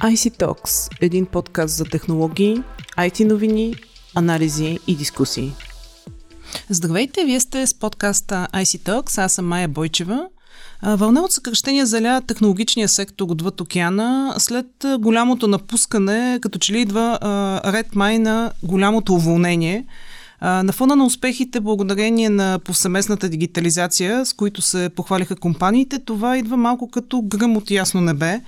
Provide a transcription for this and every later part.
IC Talks – един подкаст за технологии, IT новини, анализи и дискусии. Здравейте, вие сте с подкаста IC Talks, аз съм Майя Бойчева. Вълна от съкръщения заля технологичния сектор отвъд океана след голямото напускане, като че ли идва ред май на голямото уволнение – на фона на успехите, благодарение на повсеместната дигитализация, с които се похвалиха компаниите, това идва малко като гръм от ясно небе.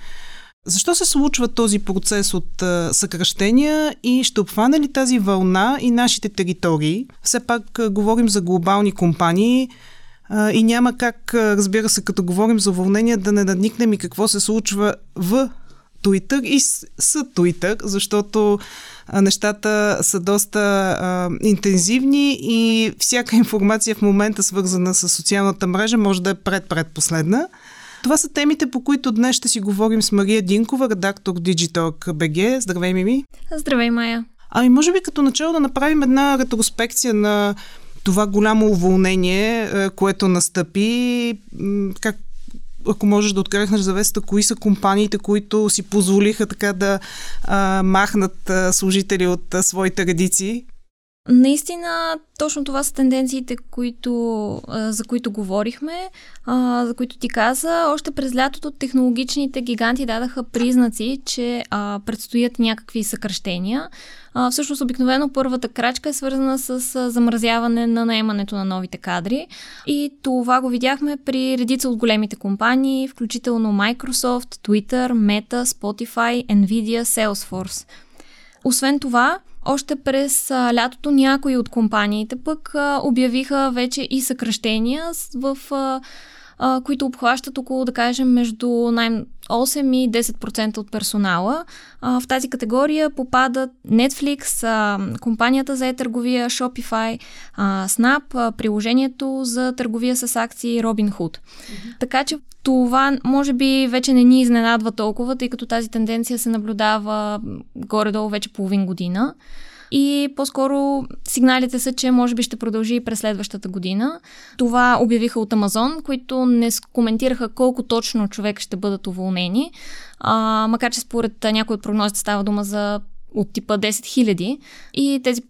Защо се случва този процес от съкръщения и ще обхване ли тази вълна и нашите територии? Все пак говорим за глобални компании и няма как, разбира се, като говорим за уволнение, да не надникнем и какво се случва в Twitter и с, с Twitter, защото нещата са доста а, интензивни и всяка информация в момента свързана с социалната мрежа може да е пред-предпоследна. Това са темите, по които днес ще си говорим с Мария Динкова, редактор Digitalk BG. Здравей, Мими! Здравей, Майя! Ами, може би като начало да направим една ретроспекция на това голямо уволнение, което настъпи. Как, ако можеш да открехнеш завесата, кои са компаниите, които си позволиха така да а, махнат а, служители от а, своите редици? Наистина, точно това са тенденциите, които, за които говорихме, за които ти каза. Още през лятото технологичните гиганти дадаха признаци, че предстоят някакви съкръщения. Всъщност, обикновено първата крачка е свързана с замразяване на наемането на новите кадри. И това го видяхме при редица от големите компании, включително Microsoft, Twitter, Meta, Spotify, Nvidia, Salesforce. Освен това, още през а, лятото някои от компаниите пък а, обявиха вече и съкръщения в а, които обхващат около, да кажем, между най- 8 и 10% от персонала. А, в тази категория попадат Netflix, а, компанията за е-търговия Shopify, а, Snap, а, приложението за търговия с акции Robinhood. Mm-hmm. Така че това може би вече не ни изненадва толкова, тъй като тази тенденция се наблюдава горе-долу вече половин година и по-скоро сигналите са, че може би ще продължи и през следващата година. Това обявиха от Амазон, които не коментираха колко точно човек ще бъдат уволнени, а, макар че според някои от прогнозите става дума за от типа 10 000 и тези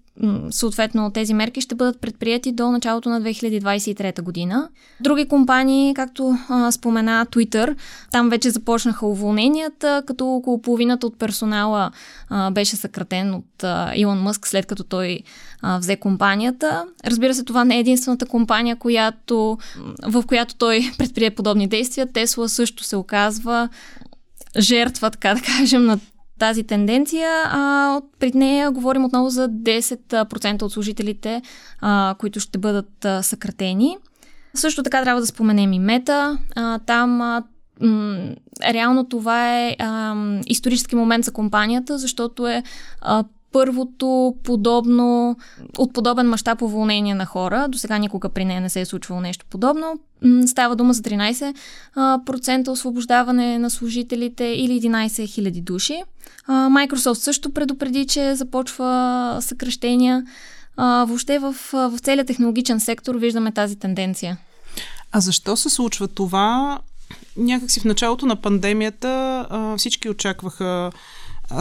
съответно тези мерки ще бъдат предприяти до началото на 2023 година. Други компании, както а, спомена Twitter, там вече започнаха уволненията, като около половината от персонала а, беше съкратен от а, Илон Мъск, след като той а, взе компанията. Разбира се, това не е единствената компания, която, в която той предприе подобни действия. Тесла също се оказва жертва, така да кажем, на тази тенденция. А, при нея говорим отново за 10% от служителите, а, които ще бъдат а, съкратени. Също така трябва да споменем и мета. А, там а, м- реално това е а, исторически момент за компанията, защото е а, първото подобно, от подобен мащаб уволнение на хора. До сега никога при нея не се е случвало нещо подобно. Става дума за 13% освобождаване на служителите или 11 000 души. Microsoft също предупреди, че започва съкръщения. Въобще в, в целият технологичен сектор виждаме тази тенденция. А защо се случва това? Някакси в началото на пандемията всички очакваха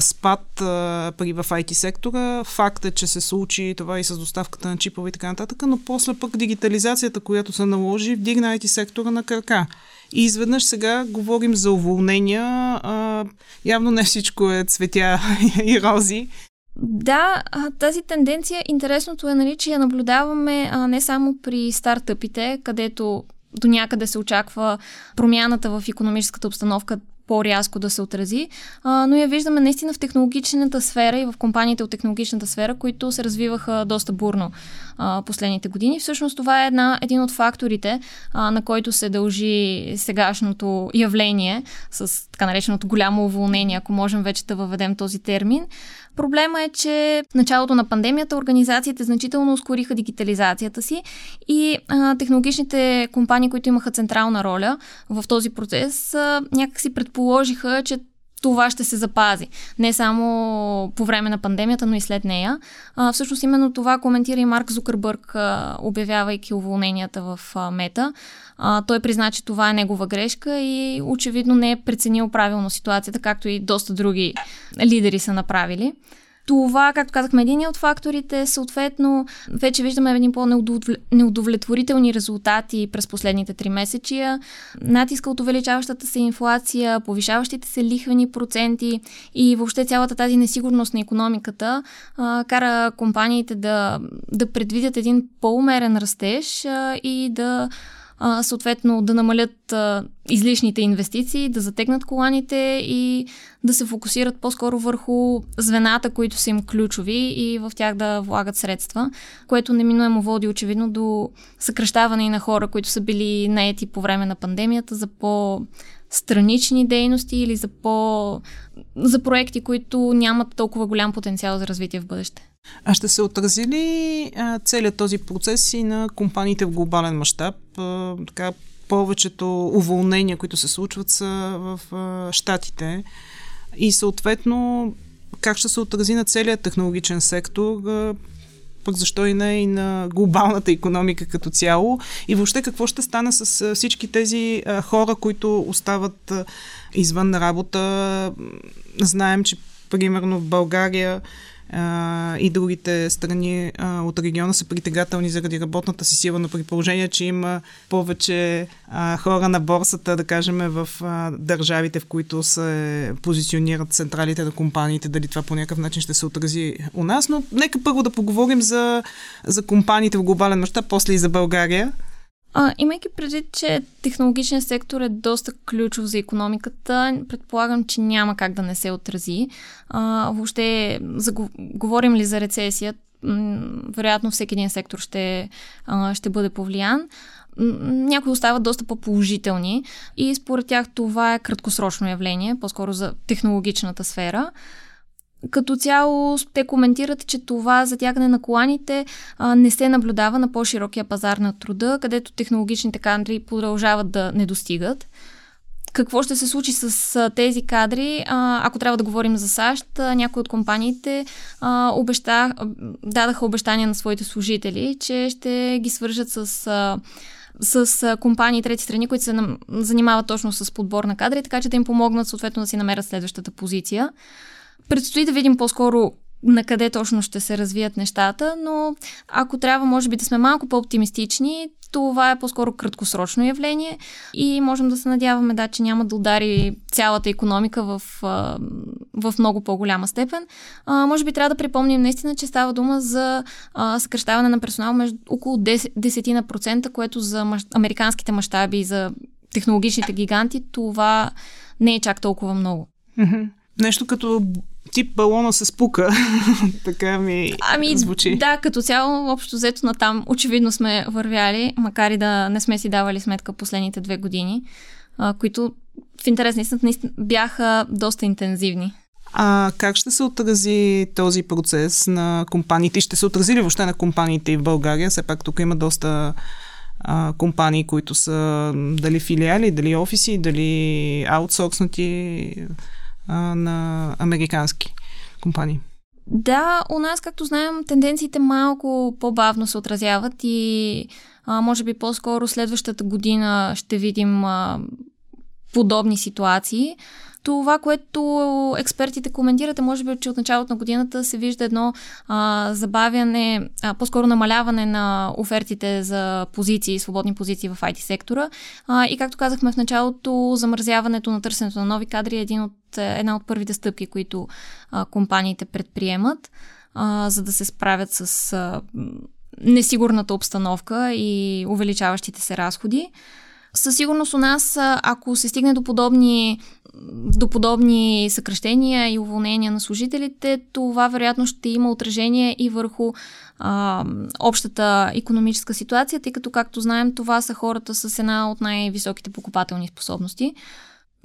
спад а, при в IT сектора. Факт е, че се случи това и с доставката на чипове и така нататък, но после пък дигитализацията, която се наложи, вдигна IT сектора на крака. И изведнъж сега говорим за уволнения. А, явно не всичко е цветя и рози. Да, тази тенденция, интересното е, нали, че я наблюдаваме а, не само при стартъпите, където до някъде се очаква промяната в економическата обстановка по-рязко да се отрази, а, но я виждаме наистина в технологичната сфера и в компаниите от технологичната сфера, които се развиваха доста бурно а, последните години. Всъщност това е една, един от факторите, а, на който се дължи сегашното явление с така нареченото голямо уволнение, ако можем вече да въведем този термин. Проблема е, че в началото на пандемията организациите значително ускориха дигитализацията си и а, технологичните компании, които имаха централна роля в този процес, а, някак си предположиха, че това ще се запази. Не само по време на пандемията, но и след нея. А, всъщност именно това коментира и Марк Зукърбърг, а, обявявайки уволненията в а, Мета. А, той призна, че това е негова грешка и очевидно не е преценил правилно ситуацията, както и доста други лидери са направили. Това, както казахме, един от факторите, съответно, вече виждаме един по-неудовлетворителни резултати през последните три месечия. Натиска от увеличаващата се инфлация, повишаващите се лихвени проценти и въобще цялата тази несигурност на економиката а, кара компаниите да, да предвидят един по-умерен растеж а, и да а, съответно да намалят а, излишните инвестиции, да затегнат коланите и да се фокусират по-скоро върху звената, които са им ключови и в тях да влагат средства, което неминуемо води очевидно до съкръщаване и на хора, които са били наети по време на пандемията за по странични дейности или за по за проекти, които нямат толкова голям потенциал за развитие в бъдеще. А ще се отрази ли а, целият този процес и на компаниите в глобален мащаб? Така, повечето уволнения, които се случват, са в а, Штатите. И съответно, как ще се отрази на целият технологичен сектор? А, пък защо и не и на глобалната економика като цяло и въобще какво ще стане с всички тези хора, които остават извън работа. Знаем, че примерно в България и другите страни а, от региона са притегателни заради работната си сила, но при положение, че има повече а, хора на борсата, да кажем, в а, държавите, в които се позиционират централите на компаниите, дали това по някакъв начин ще се отрази у нас, но нека първо да поговорим за, за компаниите в глобален мащаб, после и за България. А, имайки предвид, че технологичният сектор е доста ключов за економиката, предполагам, че няма как да не се отрази. А, въобще, говорим ли за рецесия, вероятно всеки един сектор ще, ще бъде повлиян. Някои остават доста по-положителни и според тях това е краткосрочно явление, по-скоро за технологичната сфера. Като цяло те коментират, че това затягане на коланите а, не се наблюдава на по-широкия пазар на труда, където технологичните кадри продължават да не достигат. Какво ще се случи с а, тези кадри? А, ако трябва да говорим за САЩ, а, някои от компаниите а, обеща, дадаха обещания на своите служители, че ще ги свържат с. А, с компании трети страни, които се занимават точно с подбор на кадри, така че да им помогнат съответно да си намерят следващата позиция. Предстои да видим по-скоро на къде точно ще се развият нещата, но ако трябва, може би да сме малко по-оптимистични, това е по-скоро краткосрочно явление и можем да се надяваме, да, че няма да удари цялата економика в, в много по-голяма степен. А, може би трябва да припомним наистина, че става дума за а, съкръщаване на персонал между около 10%, 10%, което за мащ... американските мащаби и за технологичните гиганти това не е чак толкова много. Нещо като тип балона се спука. така ми ами, звучи. Да, като цяло, общо взето на там, очевидно сме вървяли, макар и да не сме си давали сметка последните две години, а, които в интерес наистина бяха доста интензивни. А как ще се отрази този процес на компаниите? Ще се отрази ли въобще на компаниите и в България? Все пак тук има доста а, компании, които са дали филиали, дали офиси, дали аутсорснати а, на американски компании. Да, у нас, както знаем, тенденциите малко по-бавно се отразяват и а, може би по-скоро следващата година ще видим а, подобни ситуации. Това, което експертите коментират, е може би, че от началото на годината се вижда едно а, забавяне, а, по-скоро намаляване на офертите за позиции, свободни позиции в IT сектора. А, и както казахме в началото, замързяването на търсенето на нови кадри е един от, е, една от първите стъпки, които а, компаниите предприемат, а, за да се справят с а, несигурната обстановка и увеличаващите се разходи. Със сигурност у нас, ако се стигне до подобни, до подобни съкръщения и уволнения на служителите, това вероятно ще има отражение и върху а, общата економическа ситуация, тъй като, както знаем, това са хората с една от най-високите покупателни способности.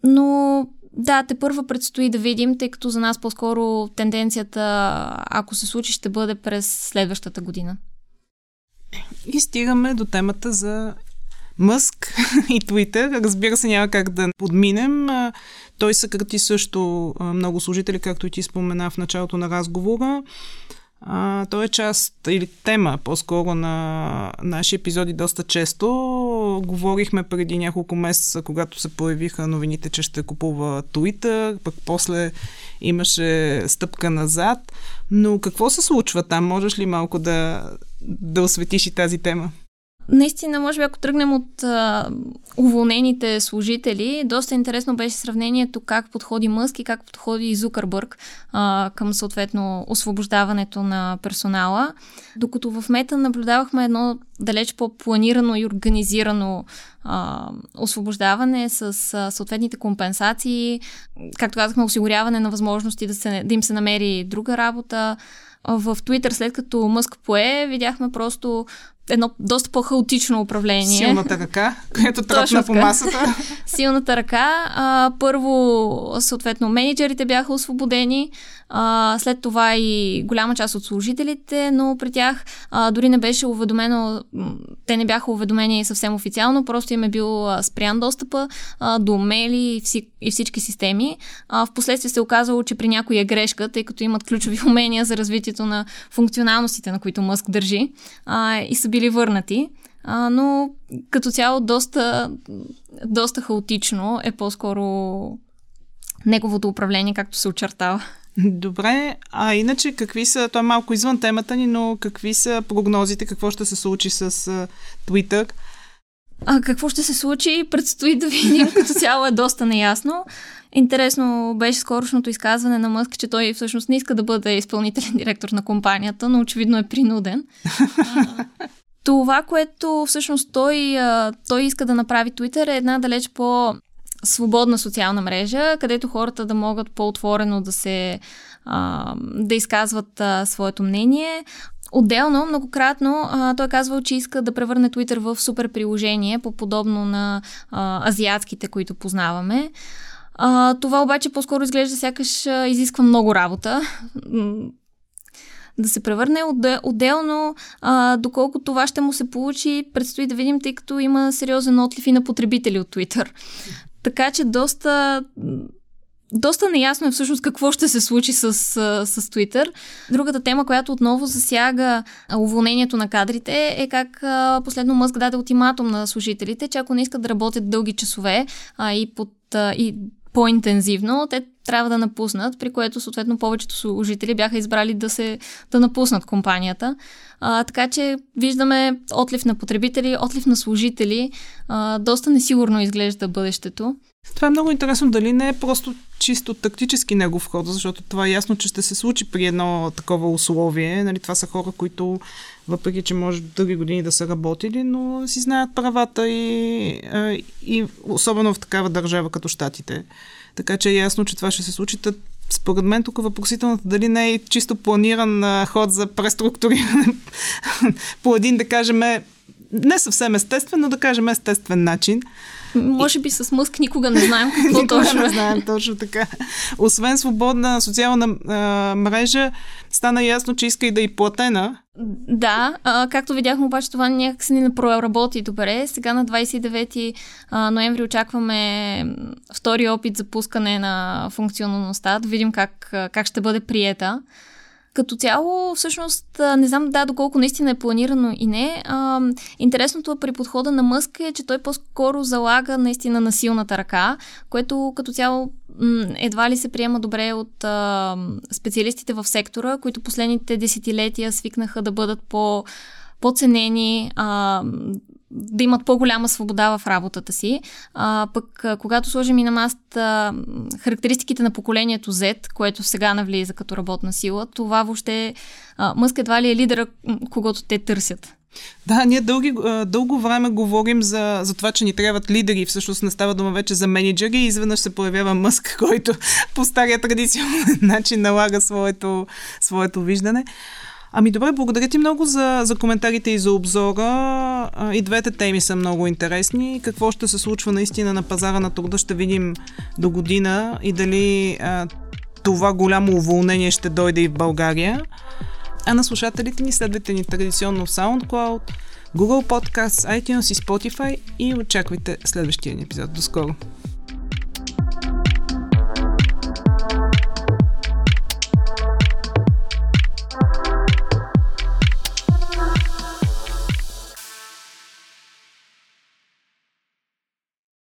Но да, те първа предстои да видим, тъй като за нас по-скоро тенденцията, ако се случи, ще бъде през следващата година. И стигаме до темата за Мъск и Твитър. Разбира се, няма как да подминем. Той съкрати също много служители, както и ти спомена в началото на разговора. А, той е част или тема по-скоро на наши епизоди доста често. Говорихме преди няколко месеца, когато се появиха новините, че ще купува Twitter, пък после имаше стъпка назад. Но какво се случва там? Можеш ли малко да, да осветиш и тази тема? Наистина, може би ако тръгнем от а, уволнените служители, доста интересно беше сравнението как подходи Мъск и как подходи Зукърбърг а, към съответно освобождаването на персонала. Докато в Мета наблюдавахме едно далеч по-планирано и организирано а, освобождаване с а, съответните компенсации, както казахме, осигуряване на възможности да, се, да им се намери друга работа, в Twitter, след като Мъск пое, видяхме просто едно доста по-хаотично управление. Силната ръка, която тръпна по масата. Силната ръка. А, първо, съответно, менеджерите бяха освободени, а, след това и голяма част от служителите, но при тях а, дори не беше уведомено, те не бяха уведомени съвсем официално, просто им е бил спрян достъпа а, до мейли и, и всички системи. А, впоследствие се оказало, че при някоя грешка, тъй като имат ключови умения за развитието на функционалностите, на които Мъск държи, а, и са били върнати. А, но като цяло доста, доста хаотично е по-скоро неговото управление, както се очертава. Добре, а иначе какви са, то е малко извън темата ни, но какви са прогнозите, какво ще се случи с Twitter? А какво ще се случи, предстои да видим, като цяло е доста неясно. Интересно беше скорошното изказване на Мъск, че той всъщност не иска да бъде изпълнителен директор на компанията, но очевидно е принуден. Това, което всъщност той, той иска да направи Twitter е една далеч по свободна социална мрежа, където хората да могат по-отворено да се да изказват своето мнение. Отделно, многократно, а, той казвал, че иска да превърне Twitter в супер приложение, по подобно на а, азиатските, които познаваме. А, това обаче по-скоро изглежда сякаш а, изисква много работа. да се превърне отделно, а, доколко това ще му се получи, предстои да видим, тъй като има сериозен отлив и на потребители от Twitter. Така че доста доста неясно е всъщност какво ще се случи с, с Twitter. Другата тема, която отново засяга уволнението на кадрите е как последно Мъск даде ултиматум на служителите, че ако не искат да работят дълги часове а, и, под, и по-интензивно, те трябва да напуснат, при което съответно повечето служители бяха избрали да се да напуснат компанията. А, така че виждаме отлив на потребители, отлив на служители. А, доста несигурно изглежда бъдещето. Това е много интересно. Дали не е просто чисто тактически негов ход, защото това е ясно, че ще се случи при едно такова условие. Нали, това са хора, които, въпреки че може дълги години да са работили, но си знаят правата и, и особено в такава държава като Штатите. Така че е ясно, че това ще се случи. Според мен тук въпросителната дали не е чисто планиран ход за преструктуриране по един, да кажем, не съвсем естествен, но да кажем естествен начин. Може би с мъск никога не знаем какво никога точно не знаем точно така. Освен свободна социална а, мрежа, стана ясно, че иска и да и платена. Да, а, както видяхме обаче това някакси не проработи добре. Сега на 29 ноември очакваме втори опит за пускане на функционалността, да видим как, как ще бъде приета. Като цяло, всъщност, не знам да, доколко наистина е планирано и не. А, интересното при подхода на Мъск е, че той по-скоро залага наистина на силната ръка, което като цяло едва ли се приема добре от а, специалистите в сектора, които последните десетилетия свикнаха да бъдат по по-ценени, а, да имат по-голяма свобода в работата си. А, пък, когато сложим и на маст характеристиките на поколението Z, което сега навлиза като работна сила, това въобще а, Мъск едва ли е лидера, когато те търсят. Да, ние дълги, дълго време говорим за, за това, че ни трябват лидери. Всъщност не става дума вече за менеджери. Изведнъж се появява Мъск, който по стария традиционен начин налага своето, своето виждане. Ами добре, благодаря ти много за, за коментарите и за обзора. И двете теми са много интересни. Какво ще се случва наистина на пазара на труда ще видим до година и дали а, това голямо уволнение ще дойде и в България. А на слушателите ни следвайте ни традиционно в SoundCloud, Google Podcasts, iTunes и Spotify и очаквайте следващия ни епизод. До скоро!